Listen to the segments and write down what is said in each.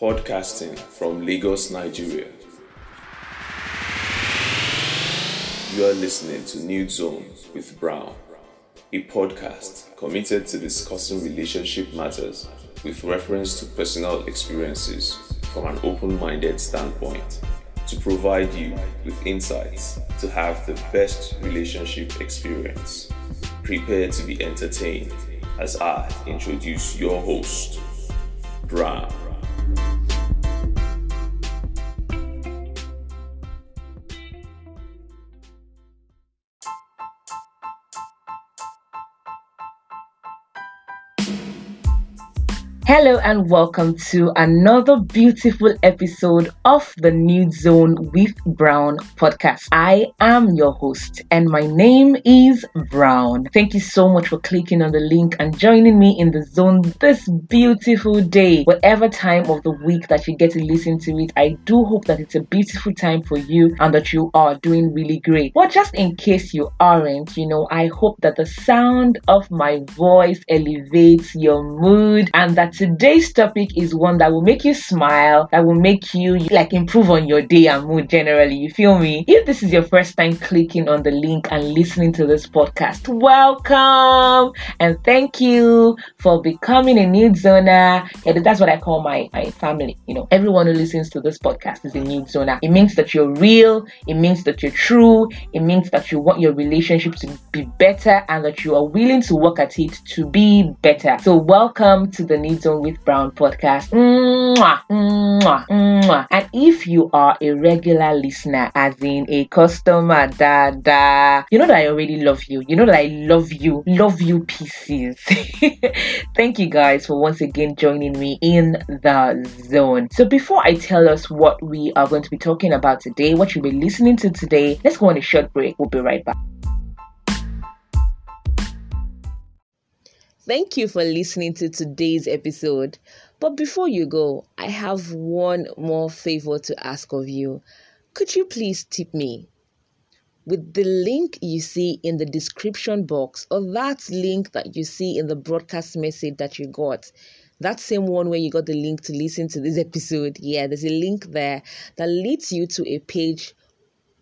Podcasting from Lagos, Nigeria. You are listening to Nude Zone with Brown, a podcast committed to discussing relationship matters with reference to personal experiences from an open minded standpoint to provide you with insights to have the best relationship experience. Prepare to be entertained as I introduce your host, Brown thank you Hello and welcome to another beautiful episode of the Nude Zone with Brown podcast. I am your host and my name is Brown. Thank you so much for clicking on the link and joining me in the zone this beautiful day. Whatever time of the week that you get to listen to it, I do hope that it's a beautiful time for you and that you are doing really great. But just in case you aren't, you know, I hope that the sound of my voice elevates your mood and that today's topic is one that will make you smile, that will make you like improve on your day and mood generally. You feel me? If this is your first time clicking on the link and listening to this podcast, welcome and thank you for becoming a nude zoner. Yeah, that's what I call my, my family. You know, everyone who listens to this podcast is a nude zoner. It means that you're real, it means that you're true, it means that you want your relationship to be better and that you are willing to work at it to be better. So, welcome to the Nude With Brown podcast. Mwah, mwah, mwah. And if you are a regular listener, as in a customer, da da, you know that I already love you. You know that I love you, love you pieces. Thank you guys for once again joining me in the zone. So before I tell us what we are going to be talking about today, what you'll be listening to today, let's go on a short break. We'll be right back. Thank you for listening to today's episode. But before you go, I have one more favor to ask of you. Could you please tip me? With the link you see in the description box, or that link that you see in the broadcast message that you got, that same one where you got the link to listen to this episode, yeah, there's a link there that leads you to a page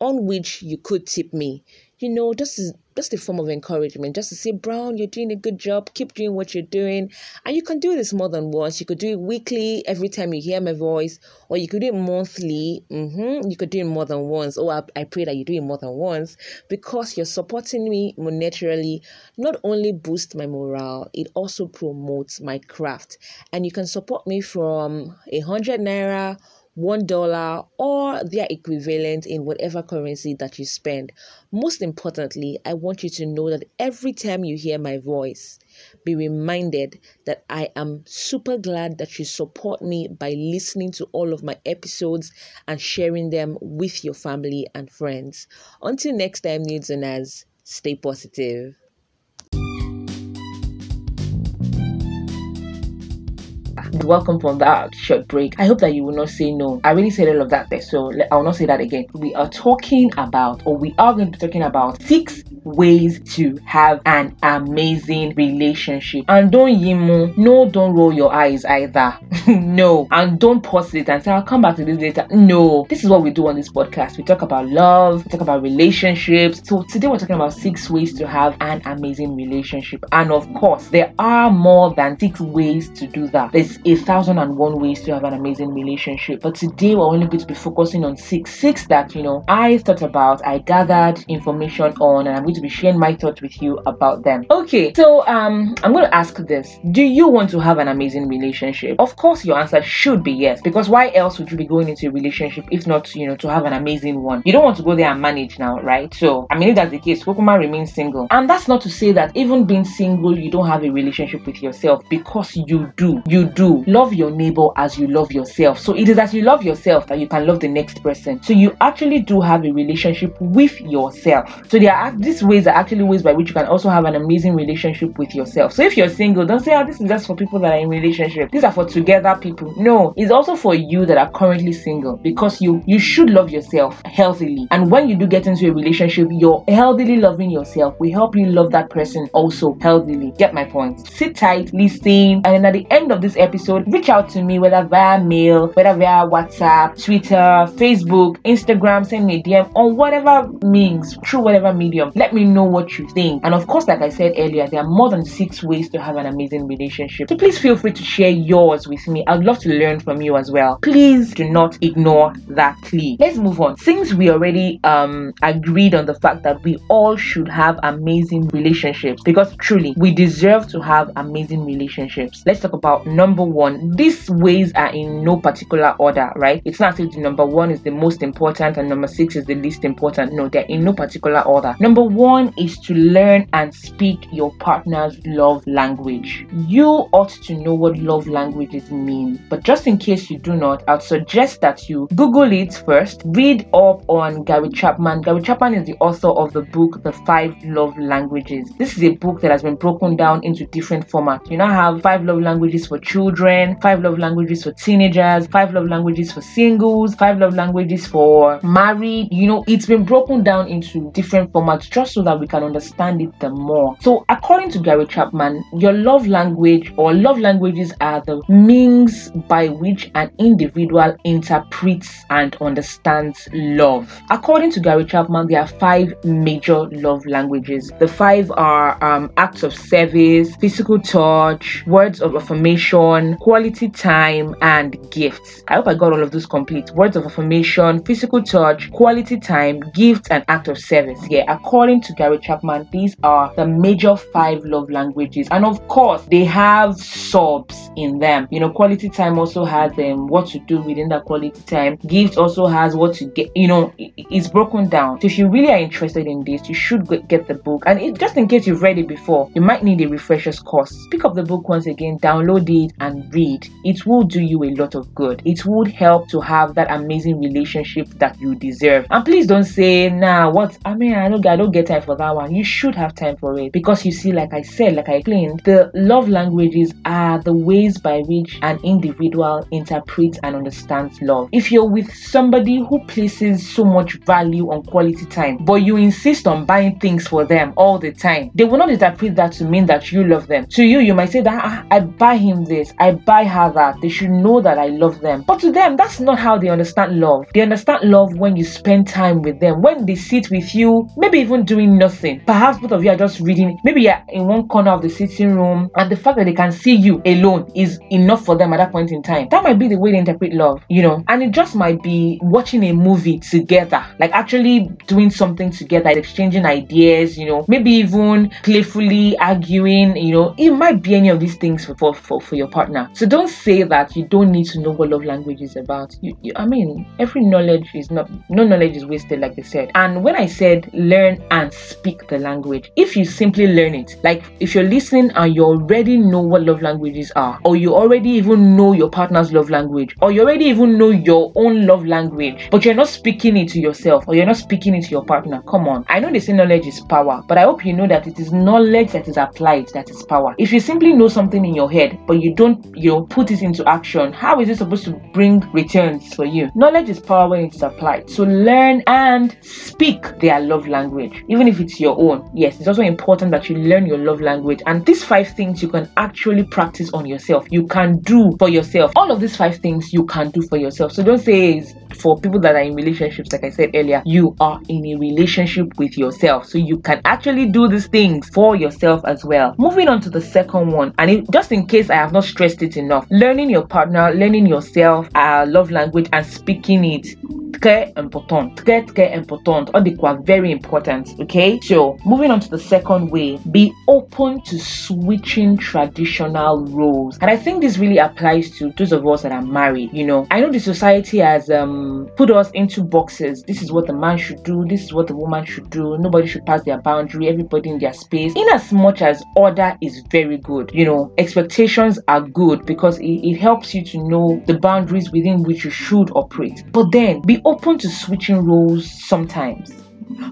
on which you could tip me. You know, just is just a form of encouragement, just to say, Brown, you're doing a good job, keep doing what you're doing. And you can do this more than once. You could do it weekly every time you hear my voice, or you could do it monthly. Mm-hmm. You could do it more than once. Oh, I, I pray that you do it more than once because you're supporting me monetarily. Not only boost my morale, it also promotes my craft. And you can support me from a hundred naira one dollar or their equivalent in whatever currency that you spend. Most importantly, I want you to know that every time you hear my voice, be reminded that I am super glad that you support me by listening to all of my episodes and sharing them with your family and friends. Until next time, Needs and stay positive. Welcome from that short break. I hope that you will not say no. I really said all of that there, so I will not say that again. We are talking about, or we are going to be talking about six ways to have an amazing relationship. And don't yimu, no, don't roll your eyes either. no, and don't pause it and say, I'll come back to this later. No, this is what we do on this podcast. We talk about love, we talk about relationships. So today we're talking about six ways to have an amazing relationship. And of course, there are more than six ways to do that. There's a thousand and one ways to have an amazing relationship. But today we're only going to be focusing on six. Six that, you know, I thought about, I gathered information on, and I'm going to be sharing my thoughts with you about them. Okay, so um, I'm going to ask this Do you want to have an amazing relationship? Of course, your answer should be yes, because why else would you be going into a relationship if not, you know, to have an amazing one? You don't want to go there and manage now, right? So, I mean, if that's the case, Kokuma remains single. And that's not to say that even being single, you don't have a relationship with yourself because you do. You do love your neighbor as you love yourself. So it is as you love yourself that you can love the next person. So you actually do have a relationship with yourself. So there are these ways are actually ways by which you can also have an amazing relationship with yourself. So if you're single, don't say, oh, this is just for people that are in relationship. These are for together people. No, it's also for you that are currently single because you you should love yourself healthily. And when you do get into a relationship, you're healthily loving yourself will help you love that person also healthily. Get my point. Sit tight, listen, and then at the end of this episode, reach out to me whether via mail, whether via WhatsApp, Twitter, Facebook, Instagram, send me a DM on whatever means, through whatever medium. Let me know what you think. And of course, like I said earlier, there are more than six ways to have an amazing relationship. So please feel free to share yours with me. I'd love to learn from you as well. Please do not ignore that plea. Let's move on. Since we already um agreed on the fact that we all should have amazing relationships because truly we deserve to have amazing relationships. Let's talk about number one. These ways are in no particular order, right? It's not the number one is the most important and number six is the least important. No, they're in no particular order. Number one is to learn and speak your partner's love language. You ought to know what love languages mean, but just in case you do not, I'd suggest that you Google it first, read up on Gary Chapman. Gary Chapman is the author of the book The Five Love Languages. This is a book that has been broken down into different formats. You now have five love languages for children, five love languages for teenagers, five love languages for singles, five love languages for married. You know, it's been broken down into different formats just so that we can understand it the more. So, according to Gary Chapman, your love language or love languages are the means by which an individual interprets and understands love. According to Gary Chapman, there are five major love languages. The five are um, acts of service, physical touch, words of affirmation, quality time, and gifts. I hope I got all of those complete. Words of affirmation, physical touch, quality time, gifts, and act of service. Yeah, according to Gary Chapman, these are the major five love languages. And of course, they have subs in them. You know, quality time also has um, what to do within that quality time. Gift also has what to get, you know, it's broken down. So if you really are interested in this, you should get the book. And it, just in case you've read it before, you might need a refresher's course. Pick up the book once again, download it, and read. It will do you a lot of good. It would help to have that amazing relationship that you deserve. And please don't say, nah, what? I mean, I don't, I don't get time for that one. You should have time for it because you see, like I said, like I explained, the love languages are the ways by which an individual interprets and understands love. If you're with somebody who places so much value on quality time, but you insist on buying things for them all the time, they will not interpret that to mean that you love them. To you, you might say that ah, I buy him this, buy her that. They should know that I love them. But to them, that's not how they understand love. They understand love when you spend time with them, when they sit with you, maybe even doing nothing. Perhaps both of you are just reading, maybe you're in one corner of the sitting room, and the fact that they can see you alone is enough for them at that point in time. That might be the way they interpret love, you know, and it just might be watching a movie together, like actually doing something together, exchanging ideas, you know, maybe even playfully arguing, you know, it might be any of these things for, for, for, for your partner. So don't say that you don't need to know what love language is about. You, you, I mean, every knowledge is not, no knowledge is wasted, like I said. And when I said learn and speak the language, if you simply learn it, like if you're listening and you already know what love languages are, or you already even know your partner's love language, or you already even know your own love language, but you're not speaking it to yourself, or you're not speaking it to your partner, come on. I know they say knowledge is power, but I hope you know that it is knowledge that is applied that is power. If you simply know something in your head, but you don't, you know, put it into action, how is it supposed to bring returns for you? Knowledge is power when it is applied. So learn and speak their love language, even if it's your own. Yes, it's also important that you learn your love language. And these five things you can actually practice on yourself. You can do for yourself. All of these five things you can do for yourself. So don't say it's for people that are in relationships, like I said earlier, you are in a relationship with yourself. So you can actually do these things for yourself as well. Moving on to the second one, and it, just in case I have not stressed it enough, learning your partner, learning yourself, uh, love language, and speaking it très important. Très, très important. Very important. Okay. So moving on to the second way, be open to switching traditional roles. And I think this really applies to those of us that are married. You know, I know the society has um put us into boxes. This is what the man should do, this is what the woman should do. Nobody should pass their boundary, everybody in their space. In as much as order is very good, you know, expectations are good because it, it helps you to know the boundaries within which you should operate. But then be open to switching roles sometimes.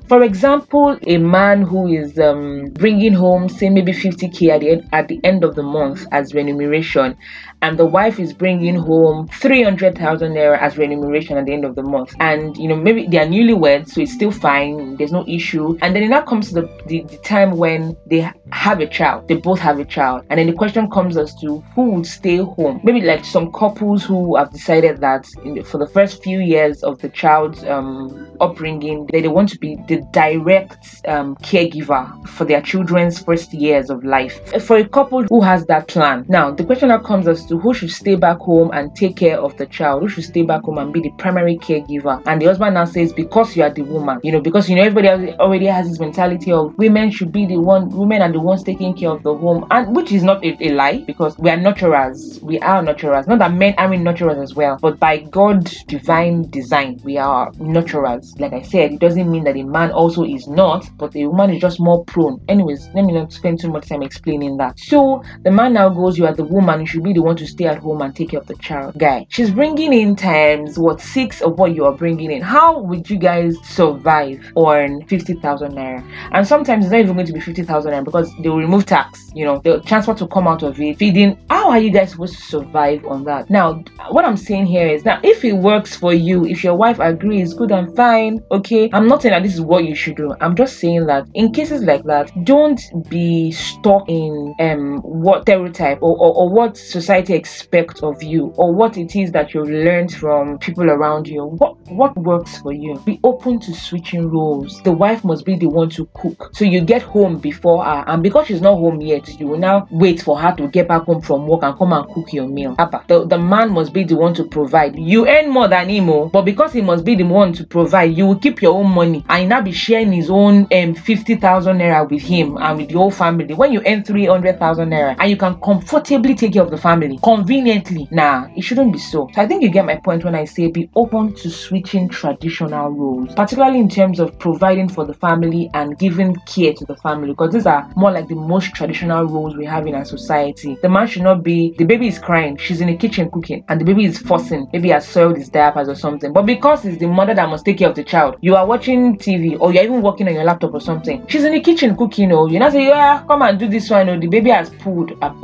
For example, a man who is um, bringing home, say maybe 50k at the end, at the end of the month as remuneration, and the wife is bringing home 300,000 naira as remuneration at the end of the month, and you know maybe they are newlyweds, so it's still fine. There's no issue. And then it now comes to the, the, the time when they have a child, they both have a child, and then the question comes as to who would stay home. Maybe like some couples who have decided that the, for the first few years of the child's um, upbringing, they, they want to be the direct um, caregiver for their children's first years of life. For a couple who has that plan, now the question now comes as to who should stay back home and take care of the child, who should stay back home and be the primary caregiver. And the husband now says, because you are the woman, you know, because you know everybody already has this mentality of women should be the one, women are the ones taking care of the home, and which is not a, a lie because we are nurturers, we are nurturers. Not that men aren't nurturers as well, but by God's divine design, we are nurturers. Like I said, it doesn't mean that a man also is not, but a woman is just more prone. Anyways, let me not spend too much time explaining that. So the man now goes, You are the woman, you should be the one to stay at home and take care of the child. Guy, she's bringing in times what six of what you are bringing in. How would you guys survive on 50,000 naira? And sometimes it's not even going to be 50,000 naira because they will remove tax, you know, the transport to come out of it, feeding. How are you guys supposed to survive on that? Now, what I'm saying here is now if it works for you, if your wife agrees, good and fine, okay. I'm not saying that this is what you should do. I'm just saying that in cases like that, don't be stuck in um what stereotype or, or, or what society expects of you or what it is that you've learned from people around you. What what works for you? Be open to switching roles. The wife must be the one to cook. So you get home before her, and because she's not home yet, you will now wait for her to get back home from work and come and cook your meal. Papa, the, the man must be the one to provide. You earn more than him, oh, but because he must be the one to provide, you will keep your own money and now be sharing his own um 50,000 naira with him and with your family. When you earn 300,000 naira and you can comfortably take care of the family conveniently, nah, it shouldn't be so. So I think you get my point when I say be open to switching traditional roles, particularly in terms of providing for the family and giving care to the family, because these are more like the most traditional roles we have in our society. The man should not be the baby is crying, she's in the kitchen cooking, and the baby is fussing, maybe has soiled his diapers or something. But because it's the mother that must take care of the child, you are watching TV or you're even working on your laptop or something. She's in the kitchen cooking, oh, you know, say, yeah, come and do this one, oh, the baby has pulled up.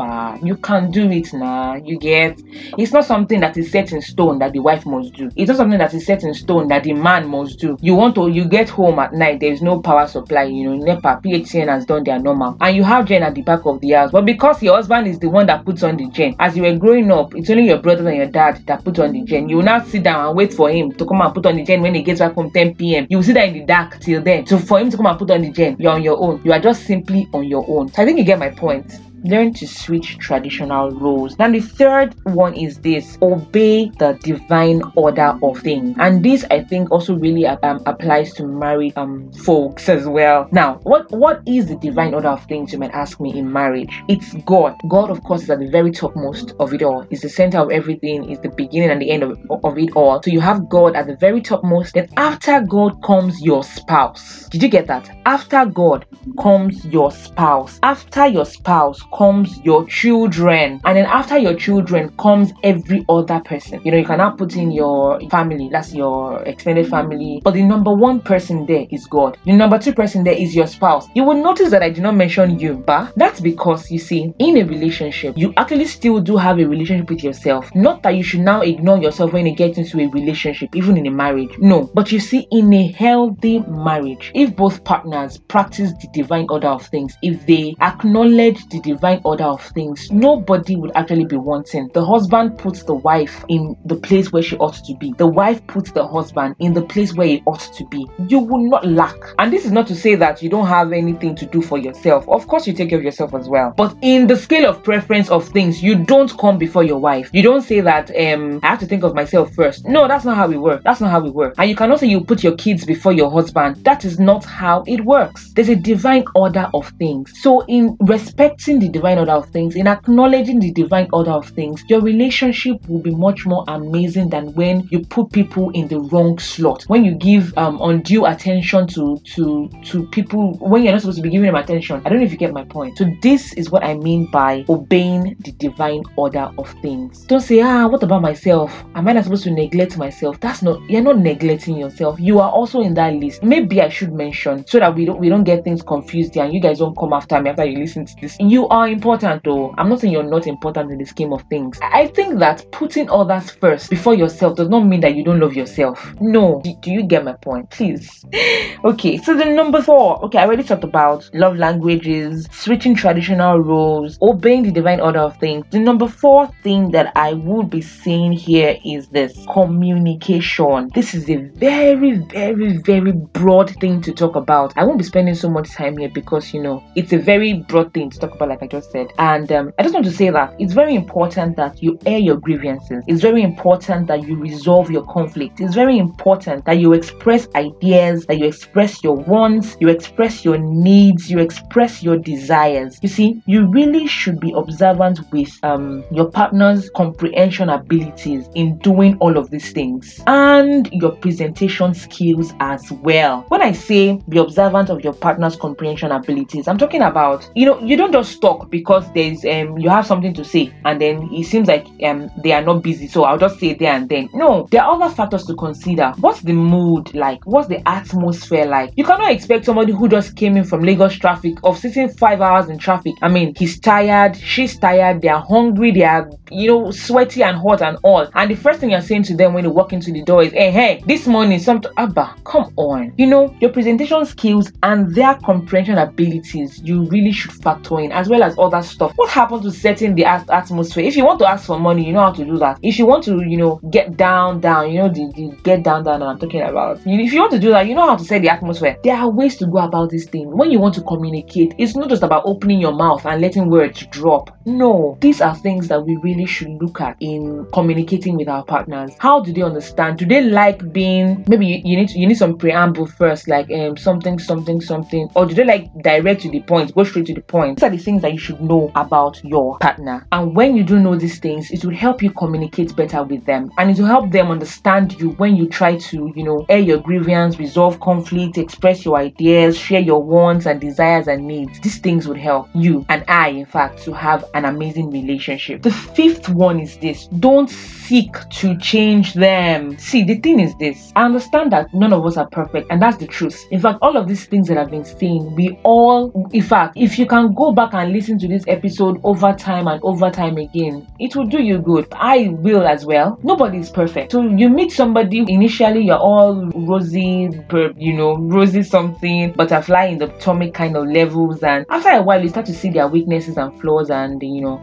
You can do it now. You get it's not something that is set in stone that the wife must do. It's not something that is set in stone that the man must do. You want to you get home at night, there's no power supply, you know, NEPA, PHCN has done their normal, and you have gen at the back of the house. But because your husband is the one that puts on the gen, as you were growing up, it's only your brother and your dad that put on the gen. You will now sit down and wait for him to come and put on the gen when he gets back home 10 p.m. You will sit there in the dark till then. So for him to come and put on the gen, you're on your own. You are just simply on your own. So I think you get my point learn to switch traditional roles. Now, the third one is this obey the divine order of things, and this I think also really um, applies to married um folks as well. Now, what what is the divine order of things? You might ask me in marriage. It's God. God, of course, is at the very topmost of it all. Is the center of everything. Is the beginning and the end of, of it all. So you have God at the very topmost. Then after God comes your spouse. Did you get that? After God comes your spouse. After your spouse comes your children and then after your children comes every other person. You know you cannot put in your family that's your extended family but the number one person there is god. The number two person there is your spouse. You will notice that i did not mention you but that's because you see in a relationship you actually still do have a relationship with yourself. Not that you should now ignore yourself when you get into a relationship even in a marriage. No but you see in a healthy marriage if both partners practice the divine order of things if they acknowledge the divine divine order of things, nobody would actually be wanting. The husband puts the wife in the place where she ought to be. The wife puts the husband in the place where he ought to be. You will not lack. And this is not to say that you don't have anything to do for yourself. Of course, you take care of yourself as well. But in the scale of preference of things, you don't come before your wife. You don't say that um I have to think of myself first. No, that's not how we work. That's not how we work. And you cannot say you put your kids before your husband. That is not how it works. There's a divine order of things. So in respecting the divine order of things, in acknowledging the divine order of things, your relationship will be much more amazing than when you put people in the wrong slot. When you give um, undue attention to to to people when you're not supposed to be giving them attention. I don't know if you get my point. So this is what I mean by obeying the divine order of things. Don't say, ah, what about myself? Am I not supposed to neglect myself? That's not you're not neglecting yourself. You are also in that list. Maybe I should mention so that we don't we don't get things confused here and you guys don't come after me after you listen to this. You are important though. I'm not saying you're not important in the scheme of things. I think that putting others first before yourself does not mean that you don't love yourself. No. Do, do you get my point? Please. okay, so the number four. Okay, I already talked about love languages, switching traditional roles, obeying the divine order of things. The number four thing that I would be saying here is this communication. This is a very, very, very broad thing to talk about. I won't be spending so much time here because you know it's a very broad thing to talk about, like I just said. And um, I just want to say that it's very important that you air your grievances. It's very important that you resolve your conflict. It's very important that you express ideas, that you express your wants, you express your needs, you express your desires. You see, you really should be observant with um, your partner's comprehension abilities in doing all of these things and your presentation skills as well. When I say be observant of your partner's comprehension abilities, I'm talking about you know you don't just talk because there's um you have something to say and then it seems like um they are not busy, so I'll just say there and then. No, there are other factors to consider. What's the mood like? What's the atmosphere like? You cannot expect somebody who just came in from Lagos traffic of sitting five hours in traffic. I mean, he's tired, she's tired, they are hungry, they are you know sweaty and hot and all. And the first thing you're saying to them when you walk into the door is, "Hey, hey, this morning, some Abba, come on." You know your presentation skills and their comprehension abilities. You really should factor in as well as other stuff. What happens to setting the atmosphere? If you want to ask for money, you know how to do that. If you want to, you know, get down, down, you know, the, the get down, down. I'm talking about. If you want to do that, you know how to set the atmosphere. There are ways to go about this thing. When you want to communicate, it's not just about opening your mouth and letting words drop. No, these are things that we really should look at in communicating with our partners. How do they understand? Do they like being? Maybe you, you need to, you need some preamble first, like um something, something, something, or do they like direct to the point, go straight to the point? These are the things that you should know about your partner. And when you do know these things, it will help you communicate better with them, and it will help them understand you when you try to, you know, air your grievance, resolve conflict, express your ideas, share your wants and desires and needs. These things would help you and I, in fact, to have an amazing relationship. The fifth one is this don't seek to change them. See, the thing is this I understand that none of us are perfect, and that's the truth. In fact, all of these things that I've been saying, we all, in fact, if you can go back and listen to this episode over time and over time again, it will do you good. I will as well. Nobody is perfect. So you meet somebody initially, you're all rosy, you know, rosy something, butterfly in the atomic kind of levels, and after a while, you start to see their weaknesses and flaws, and you know,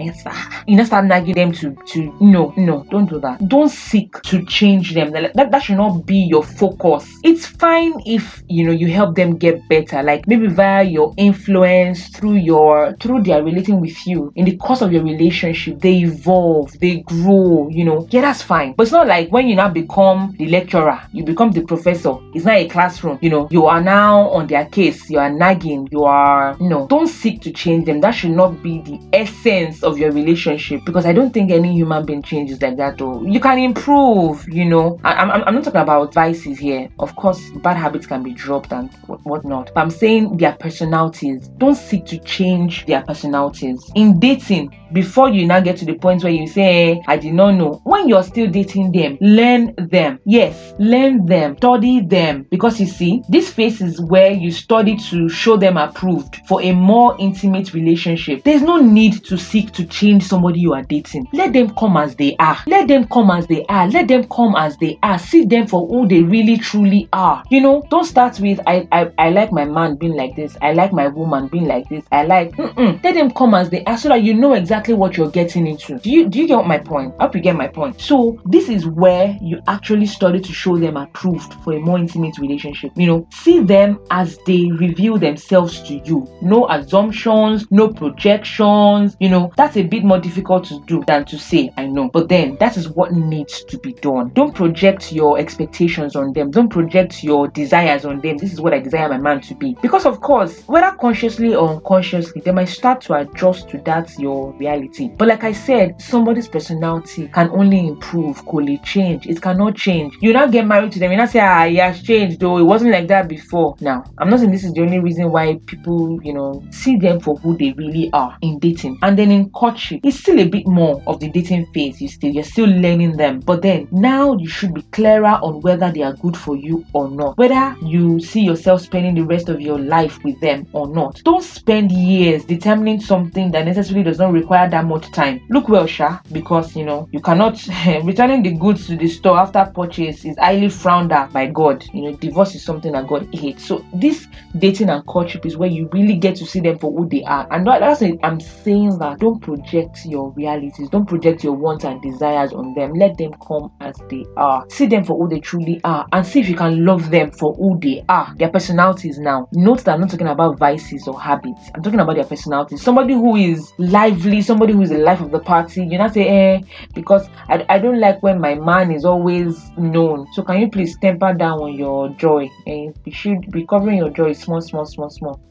you know, start nagging them to to no, no, don't do that. Don't seek to change them. That, that should not be your focus. It's fine if you know you help them get better, like maybe via your influence through your through their relating with you in the course of your relationship, they evolve, they grow, you know. Yeah, that's fine. But it's not like when you now become the lecturer, you become the professor. It's not a classroom, you know. You are now on their case, you are nagging, you are you know, don't seek to change them. That should not be the essence of your relationship because I don't think any human being changes like that though. You can improve, you know. I, I'm, I'm not talking about vices here. Of course, bad habits can be dropped and whatnot. But I'm saying their personalities. Don't seek to change their personalities. In dating, before you now get to the point where you say, hey, I did not know. When you're still dating them, learn them. Yes, learn them, study them. Because you see, this phase is where you study to show them approved for a more intimate relationship. There's no need to seek to change somebody you are dating. Let them come as they are. Let them come as they are. Let them come as they are. See them for who they really truly are. You know, don't start with I I, I like my man being like this. I like my woman being like this. I like mm-mm. let them come as they are so that you know exactly what you're getting into. Do you do you get my point? I hope you get my point. So this is where you actually study to show them approved for a more intimate relationship. You know, see them as they reveal themselves to you. No assumptions, no projections. You know, that's a bit more difficult to do than to say, I know. But then that is what needs to be done. Don't project your expectations on them. Don't project your desires on them. This is what I desire my man to be. Because of course, whether consciously or unconsciously, they might start to adjust to that your reality. But like I said, somebody's personality can only improve, could change. It cannot change. You not get married to them, you not say, ah, he has changed, though it wasn't like that before. Now, I'm not saying this is the only reason why people, you know, see them for who they really are in dating. And then in courtship, it's still a bit more of the dating phase. You still you're still learning them. But then now you should be clearer on whether they are good for you or not. Whether you see yourself spending the rest of your life with them or not. Don't spend years determining something that necessarily does not require that much time. Look well, Sha, because you know you cannot returning the goods to the store after purchase is highly frowned at by God. You know, divorce is something that God hates. So this dating and courtship is where you really get to see them for who they are. And that's it. I'm saying that don't project your realities, don't project your wants and desires on them. Let them come as they are. See them for who they truly are and see if you can love them for who they are. Their personalities now. Note that I'm not talking about vices or habits. I'm talking about their personalities. Somebody who is lively, somebody who is the life of the party. You not say, eh, because I, I don't like when my man is always known. So can you please temper down on your joy? And you should be covering your joy small, small, small, small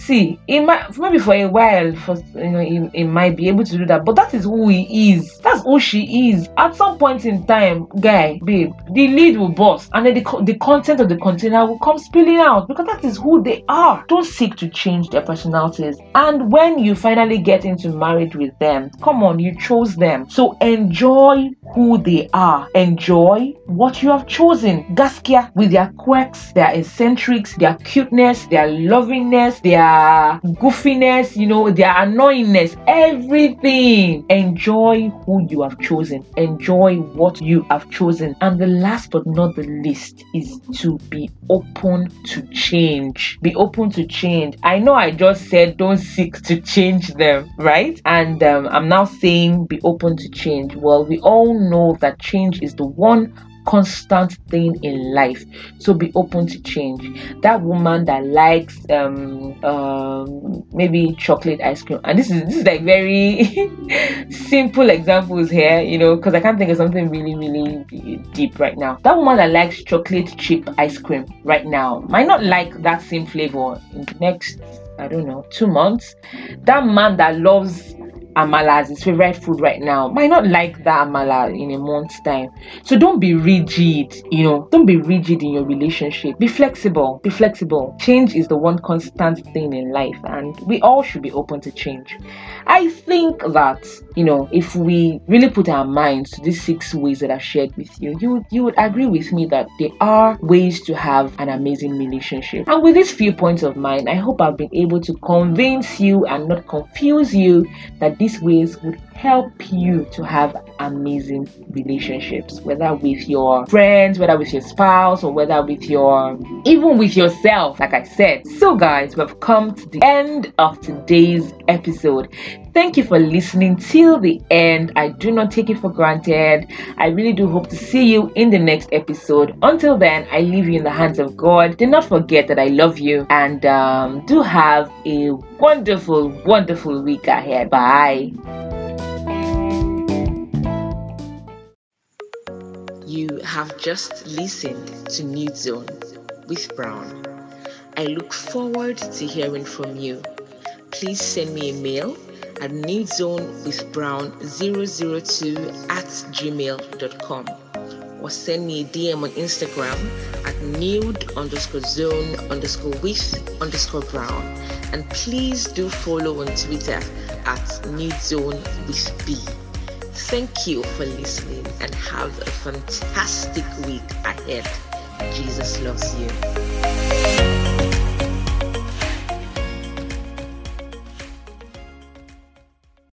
see it might maybe for a while for you know he, he might be able to do that but that is who he is. That's who she is. At some point in time guy babe the lead will burst and then the, the content of the container will come spilling out because that is who they are. Don't seek to change their personalities. And when you finally get into marriage with them come on you chose them. So enjoy who they are enjoy what you have chosen gaskia with their quirks their eccentrics their cuteness their lovingness their goofiness, you know, their annoyingness, everything. Enjoy who you have chosen, enjoy what you have chosen. And the last but not the least is to be open to change. Be open to change. I know I just said don't seek to change them, right? And um, I'm now saying be open to change. Well, we all know that change is the one constant thing in life. So be open to change. That woman that likes um, um maybe chocolate ice cream. And this is this is like very simple examples here you know because i can't think of something really really deep right now. That woman that likes chocolate chip ice cream right now might not like that same flavor in the next i don't know two months. That man that loves amala as his favorite food right now might not like that amala in a month's time. So don't be rigid, you know, don't be rigid in your relationship. Be flexible, be flexible. Change is the one constant thing in life, and we all should be open to change. I think that, you know, if we really put our minds to these six ways that I've shared with you, you you would agree with me that there are ways to have an amazing relationship. And with these few points of mine, I hope I've been able to convince you and not confuse you that these ways would help you to have amazing relationships, whether with your friends, whether with your spouse, or whether with your even with yourself, like I said. So, guys, we've come to the end of today's episode. Thank you for listening till the end. I do not take it for granted. I really do hope to see you in the next episode. Until then, I leave you in the hands of God. Do not forget that I love you and um, do have a wonderful, wonderful week ahead. Bye. You have just listened to Nude Zone with Brown. I look forward to hearing from you. Please send me a mail at nudezonewithbrown002 at gmail.com or send me a DM on Instagram at nude underscore zone underscore with underscore brown. And please do follow on Twitter at nude zone with B. Thank you for listening and have a fantastic week ahead. Jesus loves you.